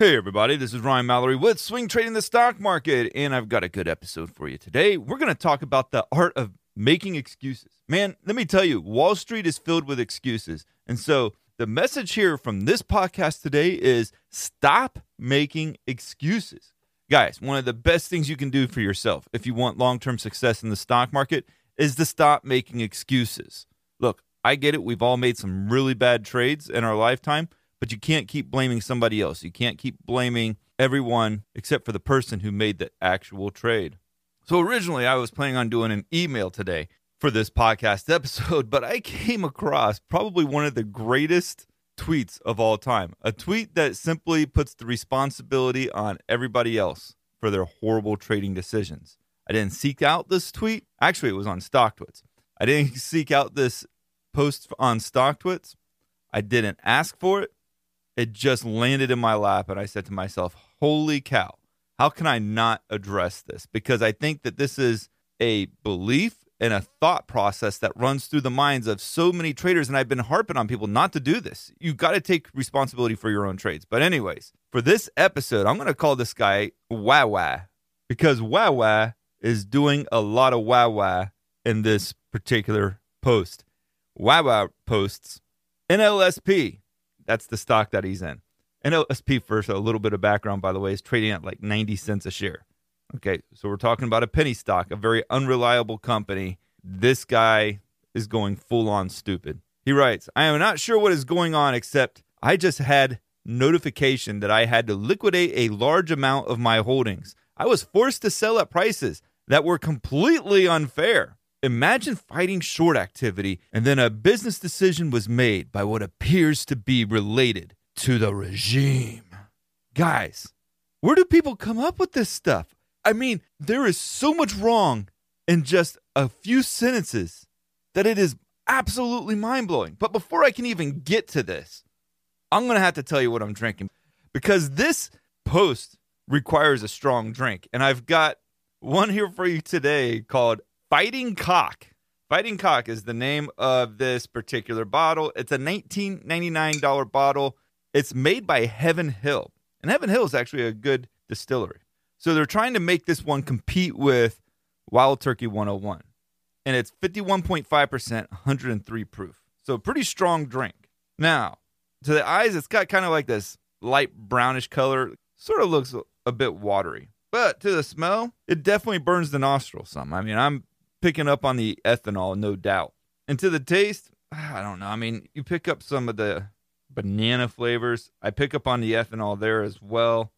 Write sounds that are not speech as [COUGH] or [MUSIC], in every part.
Hey, everybody, this is Ryan Mallory with Swing Trading the Stock Market, and I've got a good episode for you today. We're going to talk about the art of making excuses. Man, let me tell you, Wall Street is filled with excuses. And so the message here from this podcast today is stop making excuses. Guys, one of the best things you can do for yourself if you want long term success in the stock market is to stop making excuses. Look, I get it. We've all made some really bad trades in our lifetime but you can't keep blaming somebody else. You can't keep blaming everyone except for the person who made the actual trade. So originally, I was planning on doing an email today for this podcast [LAUGHS] episode, but I came across probably one of the greatest tweets of all time. A tweet that simply puts the responsibility on everybody else for their horrible trading decisions. I didn't seek out this tweet. Actually, it was on StockTwits. I didn't [LAUGHS] seek out this post on StockTwits. I didn't ask for it it just landed in my lap and I said to myself, "Holy cow. How can I not address this?" Because I think that this is a belief and a thought process that runs through the minds of so many traders and I've been harping on people not to do this. You've got to take responsibility for your own trades. But anyways, for this episode, I'm going to call this guy Wawa because Wawa is doing a lot of Wawa in this particular post. Wawa posts NLSP that's the stock that he's in. NLSP first, a little bit of background, by the way, is trading at like 90 cents a share. Okay, so we're talking about a penny stock, a very unreliable company. This guy is going full on stupid. He writes, I am not sure what is going on, except I just had notification that I had to liquidate a large amount of my holdings. I was forced to sell at prices that were completely unfair. Imagine fighting short activity and then a business decision was made by what appears to be related to the regime. Guys, where do people come up with this stuff? I mean, there is so much wrong in just a few sentences that it is absolutely mind blowing. But before I can even get to this, I'm going to have to tell you what I'm drinking because this post requires a strong drink. And I've got one here for you today called Fighting Cock. Fighting Cock is the name of this particular bottle. It's a $19.99 bottle. It's made by Heaven Hill. And Heaven Hill is actually a good distillery. So they're trying to make this one compete with Wild Turkey 101. And it's 51.5%, 103 proof. So pretty strong drink. Now, to the eyes, it's got kind of like this light brownish color. Sort of looks a bit watery. But to the smell, it definitely burns the nostril some. I mean, I'm picking up on the ethanol, no doubt. And to the taste, ah, I don't know. I mean, you pick up some of the banana flavors. I pick up on the ethanol there as well.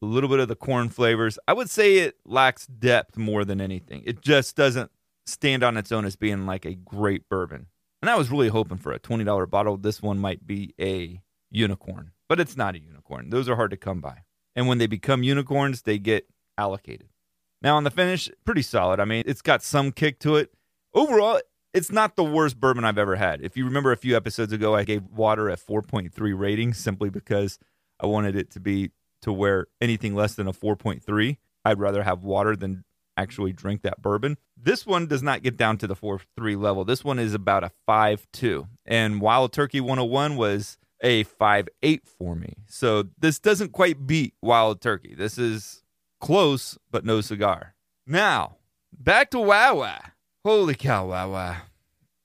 A little bit of the corn flavors. I would say it lacks depth more than anything. It just doesn't stand on its own as being like a great bourbon. And I was really hoping for a $20 bottle. This one might be a unicorn, but it's not a unicorn. Those are hard to come by. And when they become unicorns, they get allocated. Now on the finish, pretty solid. I mean, it's got some kick to it. Overall, it's not the worst bourbon I've ever had. If you remember a few episodes ago, I gave water a 4.3 rating simply because I wanted it to be to where anything less than a 4.3, I'd rather have water than actually drink that bourbon. This one does not get down to the 4.3 level. This one is about a 5.2. And Wild Turkey 101 was a 5.8 for me. So this doesn't quite beat Wild Turkey. This is Close, but no cigar. Now, back to Wawa. Holy cow, Wawa.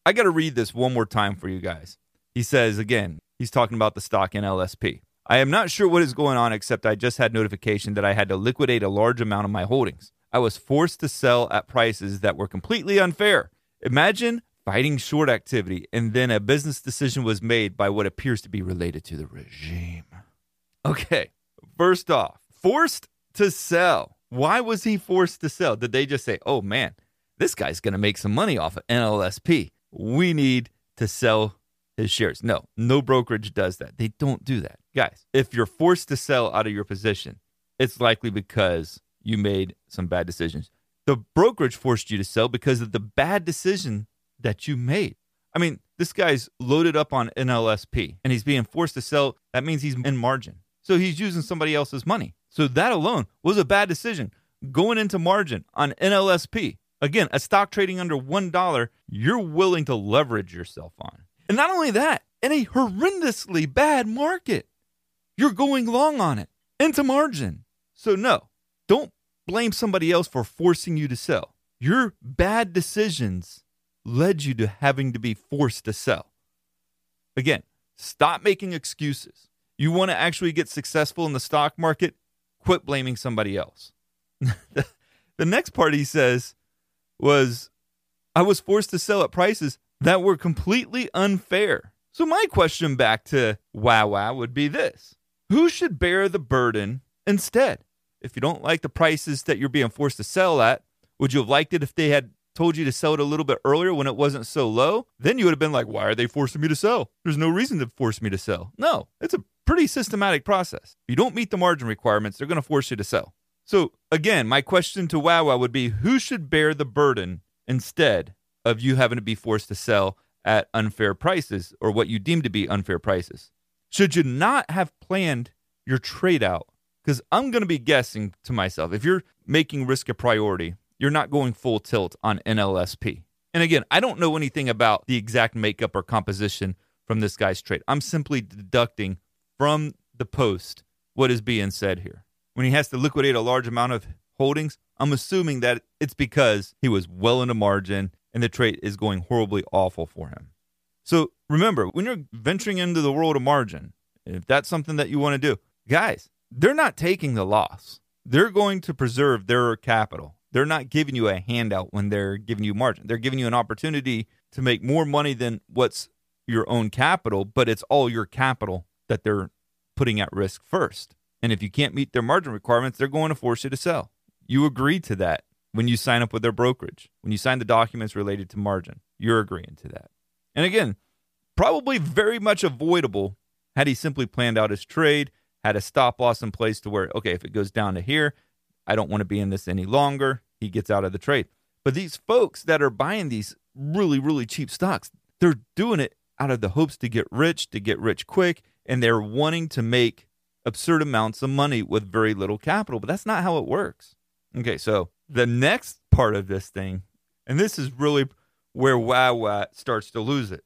I got to read this one more time for you guys. He says again, he's talking about the stock NLSP. I am not sure what is going on, except I just had notification that I had to liquidate a large amount of my holdings. I was forced to sell at prices that were completely unfair. Imagine fighting short activity, and then a business decision was made by what appears to be related to the regime. Okay, first off, forced to sell. Why was he forced to sell? Did they just say, oh man, this guy's going to make some money off of NLSP? We need to sell his shares. No, no brokerage does that. They don't do that. Guys, if you're forced to sell out of your position, it's likely because you made some bad decisions. The brokerage forced you to sell because of the bad decision that you made. I mean, this guy's loaded up on NLSP and he's being forced to sell. That means he's in margin. So he's using somebody else's money. So that alone was a bad decision. Going into margin on NLSP, again, a stock trading under $1, you're willing to leverage yourself on. And not only that, in a horrendously bad market, you're going long on it into margin. So, no, don't blame somebody else for forcing you to sell. Your bad decisions led you to having to be forced to sell. Again, stop making excuses. You want to actually get successful in the stock market? Quit blaming somebody else. [LAUGHS] the next part he says was, I was forced to sell at prices that were completely unfair. So, my question back to Wawa would be this Who should bear the burden instead? If you don't like the prices that you're being forced to sell at, would you have liked it if they had told you to sell it a little bit earlier when it wasn't so low? Then you would have been like, why are they forcing me to sell? There's no reason to force me to sell. No, it's a pretty systematic process. If you don't meet the margin requirements, they're going to force you to sell. So, again, my question to Wawa would be who should bear the burden instead of you having to be forced to sell at unfair prices or what you deem to be unfair prices? Should you not have planned your trade out because I'm going to be guessing to myself if you're making risk a priority, you're not going full tilt on NLSP. And again, I don't know anything about the exact makeup or composition from this guy's trade. I'm simply deducting from the post what is being said here. When he has to liquidate a large amount of holdings, I'm assuming that it's because he was well into margin and the trade is going horribly awful for him. So remember, when you're venturing into the world of margin, if that's something that you want to do, guys, they're not taking the loss. They're going to preserve their capital. They're not giving you a handout when they're giving you margin. They're giving you an opportunity to make more money than what's your own capital, but it's all your capital that they're putting at risk first. And if you can't meet their margin requirements, they're going to force you to sell. You agree to that when you sign up with their brokerage, when you sign the documents related to margin. You're agreeing to that. And again, probably very much avoidable had he simply planned out his trade had a stop loss in place to where, okay, if it goes down to here, I don't want to be in this any longer. He gets out of the trade. But these folks that are buying these really, really cheap stocks, they're doing it out of the hopes to get rich, to get rich quick, and they're wanting to make absurd amounts of money with very little capital. But that's not how it works. Okay, so the next part of this thing, and this is really where Wow starts to lose it.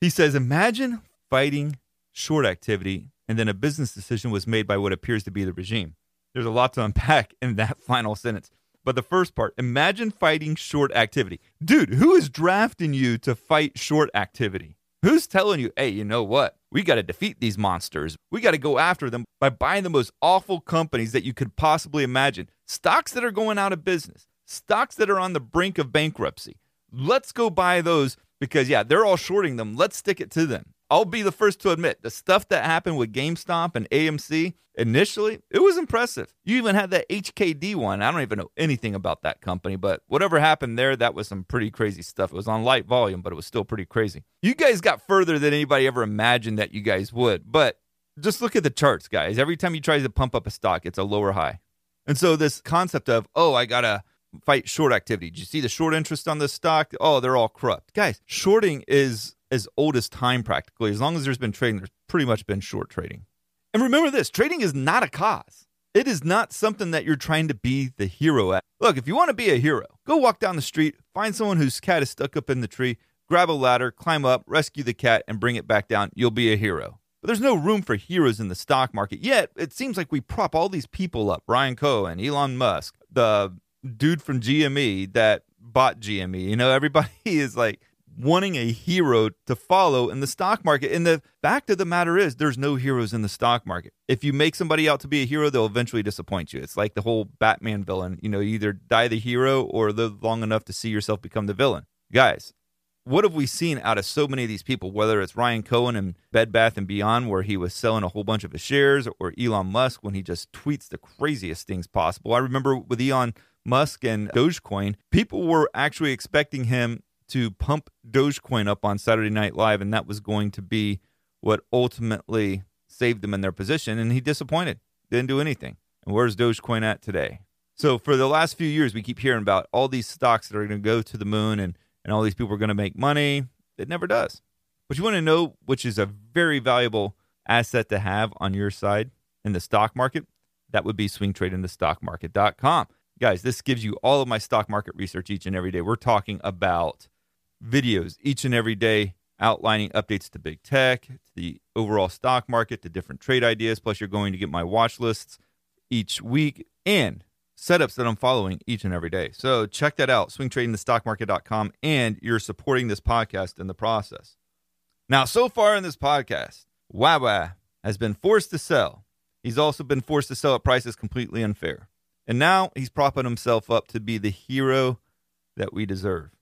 He says, Imagine fighting short activity and then a business decision was made by what appears to be the regime. There's a lot to unpack in that [LAUGHS] final sentence. But the first part imagine fighting short activity. Dude, who is drafting you to fight short activity? Who's telling you, hey, you know what? We got to defeat these monsters. We got to go after them by buying the most awful companies that you could possibly imagine. Stocks that are going out of business, stocks that are on the brink of bankruptcy. Let's go buy those because, yeah, they're all shorting them. Let's stick it to them. I'll be the first to admit the stuff that happened with GameStop and AMC initially, it was impressive. You even had that HKD one. I don't even know anything about that company, but whatever happened there, that was some pretty crazy stuff. It was on light volume, but it was still pretty crazy. You guys got further than anybody ever imagined that you guys would. But just look at the charts, guys. Every time you try to pump up a stock, it's a lower high. And so this concept of, oh, I got to fight short activity. Did you see the short interest on this stock? Oh, they're all corrupt. Guys, shorting is as old as time practically. As long as there's been trading, there's pretty much been short trading. And remember this trading is not a cause. It is not something that you're trying to be the hero at. Look, if you want to be a hero, go walk down the street, find someone whose cat is stuck up in the tree, grab a ladder, climb up, rescue the cat, and bring it back down. You'll be a hero. But there's no room for heroes in the stock market. Yet, it seems like we prop all these people up Ryan Cohen, Elon Musk, the dude from GME that bought GME. You know, everybody [LAUGHS] is like, wanting a hero to follow in the stock market. And the fact of the matter is, there's no heroes in the stock market. If you make somebody out to be a hero, they'll eventually disappoint you. It's like the whole Batman villain. You know, you either die the hero or live long enough to see yourself become the villain. Guys, what have we seen out of so many of these people, whether it's Ryan Cohen and Bed Bath and Beyond, where he was selling a whole bunch of his shares, or Elon Musk when he just tweets the craziest things possible. I remember with Elon Musk and Dogecoin, people were actually expecting him to pump Dogecoin up on Saturday Night Live, and that was going to be what ultimately saved them in their position. And he disappointed, didn't do anything. And where's Dogecoin at today? So for the last few years, we keep hearing about all these stocks that are going to go to the moon and, and all these people are going to make money. It never does. But you want to know which is a very valuable asset to have on your side in the stock market? That would be swingtradingthestockmarket.com. Guys, this gives you all of my stock market research each and every day. We're talking about videos each and every day outlining updates to big tech, to the overall stock market, to different trade ideas. Plus, you're going to get my watch lists each week and setups that I'm following each and every day. So check that out, swingtradingthestockmarket.com, and you're supporting this podcast in the process. Now, so far in this podcast, Wawa has been forced to sell. He's also been forced to sell at prices completely unfair. And now he's propping himself up to be the hero that we deserve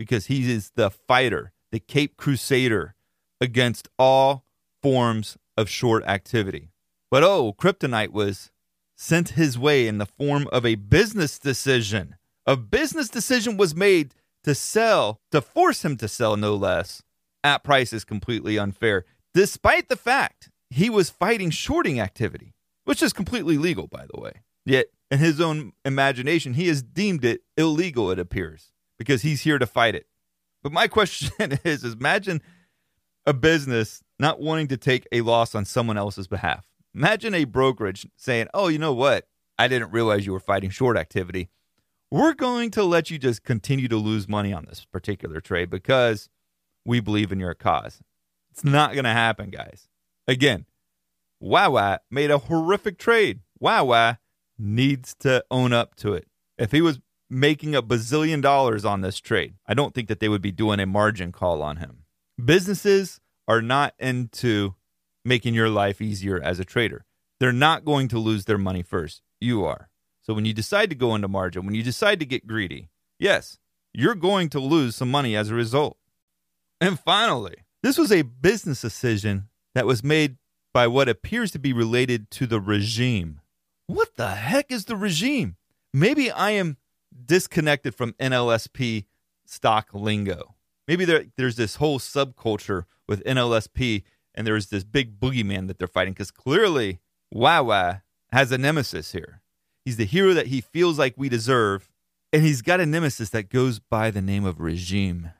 because he is the fighter, the Cape Crusader against all forms of short activity. But oh, Kryptonite was sent his way in the form of a business decision. A business decision was made to sell, to force him to sell, no less, at prices completely unfair, despite the fact he was fighting shorting activity, which is completely legal, by the way. Yet, in his own imagination, he has deemed it illegal, it appears, because he's here to fight it. But my [LAUGHS] question is, is imagine a business not wanting to take a loss on someone else's behalf. Imagine a brokerage saying, oh, you know what? I didn't realize you were fighting short activity. We're going to let you just continue to lose money on this particular trade because we believe in your cause. It's not going to happen, guys. Again, Wawa made a horrific trade. Wawa needs to own up to it. If he was making a bazillion dollars on this trade, I don't think that they would be doing a margin call on him. Businesses are not into making your life easier as a trader. They're not going to lose their money first. You are. So when you decide to go into margin, when you decide to get greedy, yes, you're going to lose some money as a result. And finally, this was a business decision that was made by what appears to be related to the regime. What the heck is the regime? Maybe I am disconnected from NLSP stock lingo. Maybe there, there's this whole subculture with NLSP and there's this big boogeyman that they're fighting because clearly Wawa has a nemesis here. He's the hero that he feels like we deserve, and he's got a nemesis that goes by the name of regime.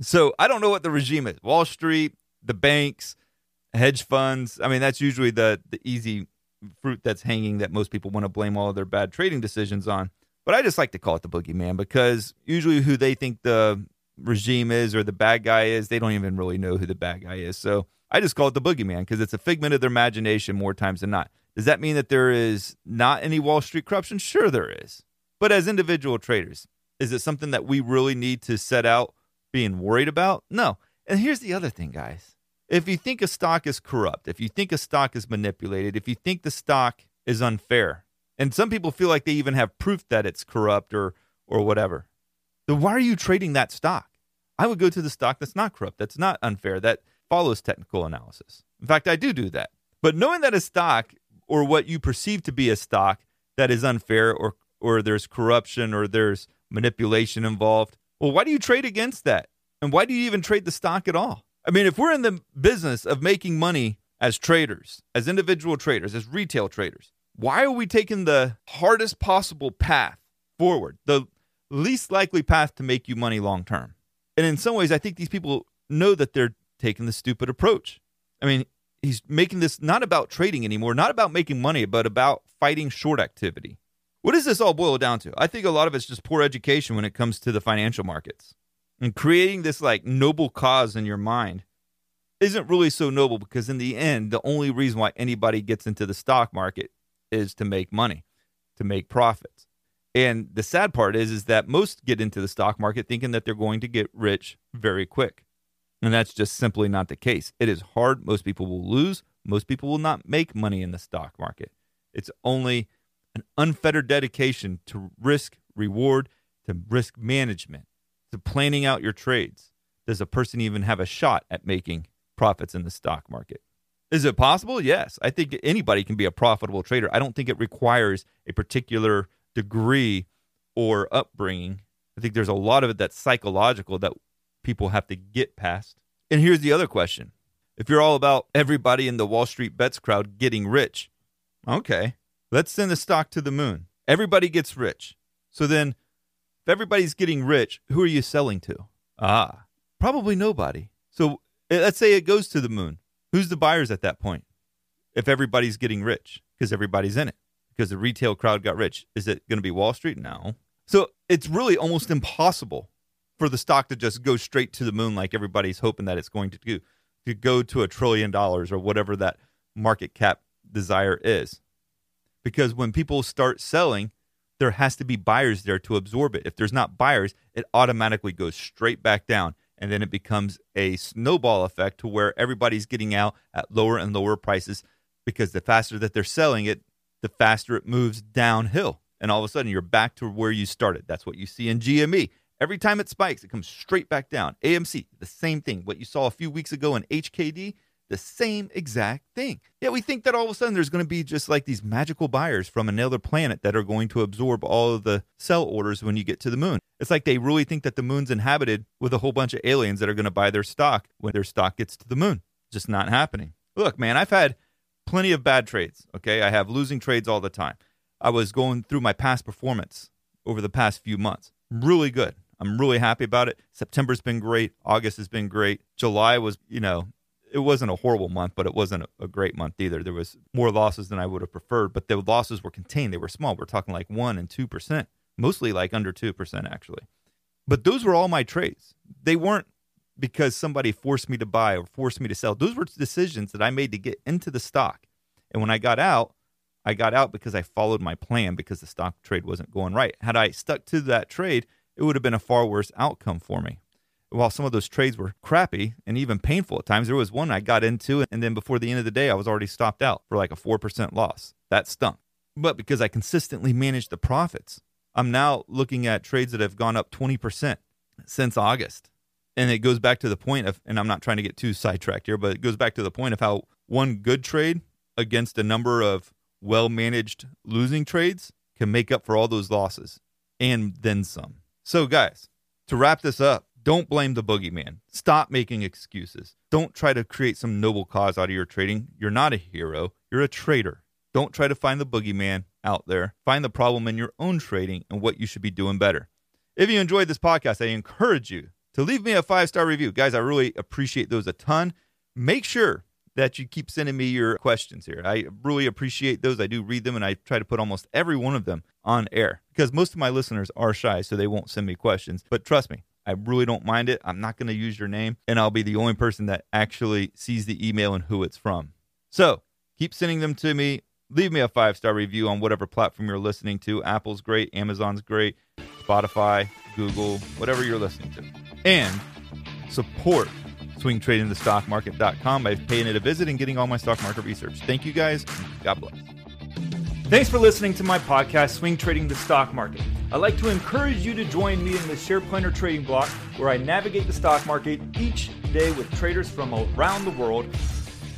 So I don't know what the regime is. Wall Street, the banks, hedge funds. I mean, that's usually the the easy fruit that's hanging that most people want to blame all of their bad trading decisions on. But I just like to call it the boogeyman because usually who they think the regime is or the bad guy is, they don't even really know who the bad guy is. So I just call it the boogeyman because it's a figment of their imagination more times than not. Does that mean that there is not any Wall Street corruption? Sure, there is. But as individual traders, is it something that we really need to set out being worried about? No. And here's the other thing, guys. If you think a stock is corrupt, if you think a stock is manipulated, if you think the stock is unfair, and some people feel like they even have proof that it's corrupt or or whatever, then why are you trading that stock? I would go to the stock that's not corrupt, that's not unfair, that follows technical analysis. In fact, I do do that. But knowing that a stock or what you perceive to be a stock that is unfair or or there's corruption or there's manipulation involved, well, why do you trade against that? And why do you even trade the stock at all? I mean, if we're in the business of making money as traders, as individual traders, as retail traders, why are we taking the hardest possible path forward, the least likely path to make you money long term? And in some ways, I think these people know that they're taking the stupid approach. I mean, he's making this not about trading anymore, not about making money, but about fighting short activity. What does this all boil down to? I think a lot of it's just poor education when it comes to the financial markets. And creating this like noble cause in your mind isn't really so noble because in the end, the only reason why anybody gets into the stock market is to make money, to make profits. And the sad part is is that most get into the stock market thinking that they're going to get rich very quick. And that's just simply not the case. It is hard. Most people will lose. Most people will not make money in the stock market. It's only an unfettered dedication to risk, reward, to risk management, to planning out your trades. Does a person even have a shot at making profits in the stock market? Is it possible? Yes. I think anybody can be a profitable trader. I don't think it requires a particular degree or upbringing. I think there's a lot of it that's psychological that people have to get past. And here's the other question if you're all about everybody in the Wall Street bets crowd getting rich, okay, let's send the stock to the moon. Everybody gets rich. So then, if everybody's getting rich, who are you selling to? Ah, probably nobody. So eh, let's say it goes to the moon. Who's the buyers at that point? If everybody's getting rich, because everybody's in it, because the retail crowd got rich, is it going to be Wall Street? No. So it's really almost impossible for the stock to just go straight to the moon like everybody's hoping that it's going to do, to go to a trillion dollars or whatever that market cap desire is. Because when people start selling, there has to be buyers there to absorb it. If there's not buyers, it automatically goes straight back down. And then it becomes a snowball effect to where everybody's getting out at lower and lower prices because the faster that they're selling it, the faster it moves downhill. And all of a sudden, you're back to where you started. That's what you see in GME. Every time it spikes, it comes straight back down. AMC, the same thing. What you saw a few weeks ago in HKD, the same exact thing. Yeah, we think that all of a sudden there's going to be just like these magical buyers from another planet that are going to absorb all of the sell orders when you get to the moon. It's like they really think that the moon's inhabited with a whole bunch of aliens that are going to buy their stock when their stock gets to the moon. Just not happening. Look, man, I've had plenty of bad trades. Okay. I have losing trades all the time. I was going through my past performance over the past few months. Really good. I'm really happy about it. September's been great. August has been great. July was, you know, it wasn't a horrible month, but it wasn't a, great month either. There was more losses than I would have preferred, but the losses were contained. They were small. We're talking like one and two percent, mostly like under two percent actually. But those were all my trades. They weren't because somebody forced me to buy or forced me to sell. Those were decisions that I made to get into the stock. And when I got out, I got out because I followed my plan because the stock trade wasn't going right. Had I stuck to that trade, it would have been a far worse outcome for me while some of those trades were crappy and even painful at times, there was one I got into, and then before the end of the day, I was already stopped out for like a 4% loss. That stunk. But because I consistently managed the profits, I'm now looking at trades that have gone up 20% since August. And it goes back to the point of, and I'm not trying to get too sidetracked here, but it goes back to the point of how one good trade against a number of well managed losing trades can make up for all those losses and then some. So, guys, to wrap this up, don't blame the boogeyman. Stop making excuses. Don't try to create some noble cause out of your trading. You're not a hero, you're a trader. Don't try to find the boogeyman out there. Find the problem in your own trading and what you should be doing better. If you enjoyed this podcast, I encourage you to leave me a five star review. Guys, I really appreciate those a ton. Make sure that you keep sending me your questions here. I really appreciate those. I do read them and I try to put almost every one of them on air because most of my listeners are shy, so they won't send me questions. But trust me, I really don't mind it. I'm not going to use your name, and I'll be the only person that actually sees the email and who it's from. So keep sending them to me. Leave me a five star review on whatever platform you're listening to. Apple's great, Amazon's great, Spotify, Google, whatever you're listening to. And support swingtradingthestockmarket.com by paying it a visit and getting all my stock market research. Thank you guys. God bless. Thanks for listening to my podcast, Swing Trading the Stock Market. I'd like to encourage you to join me in the Share Planner Trading Block, where I navigate the stock market each day with traders from around the world.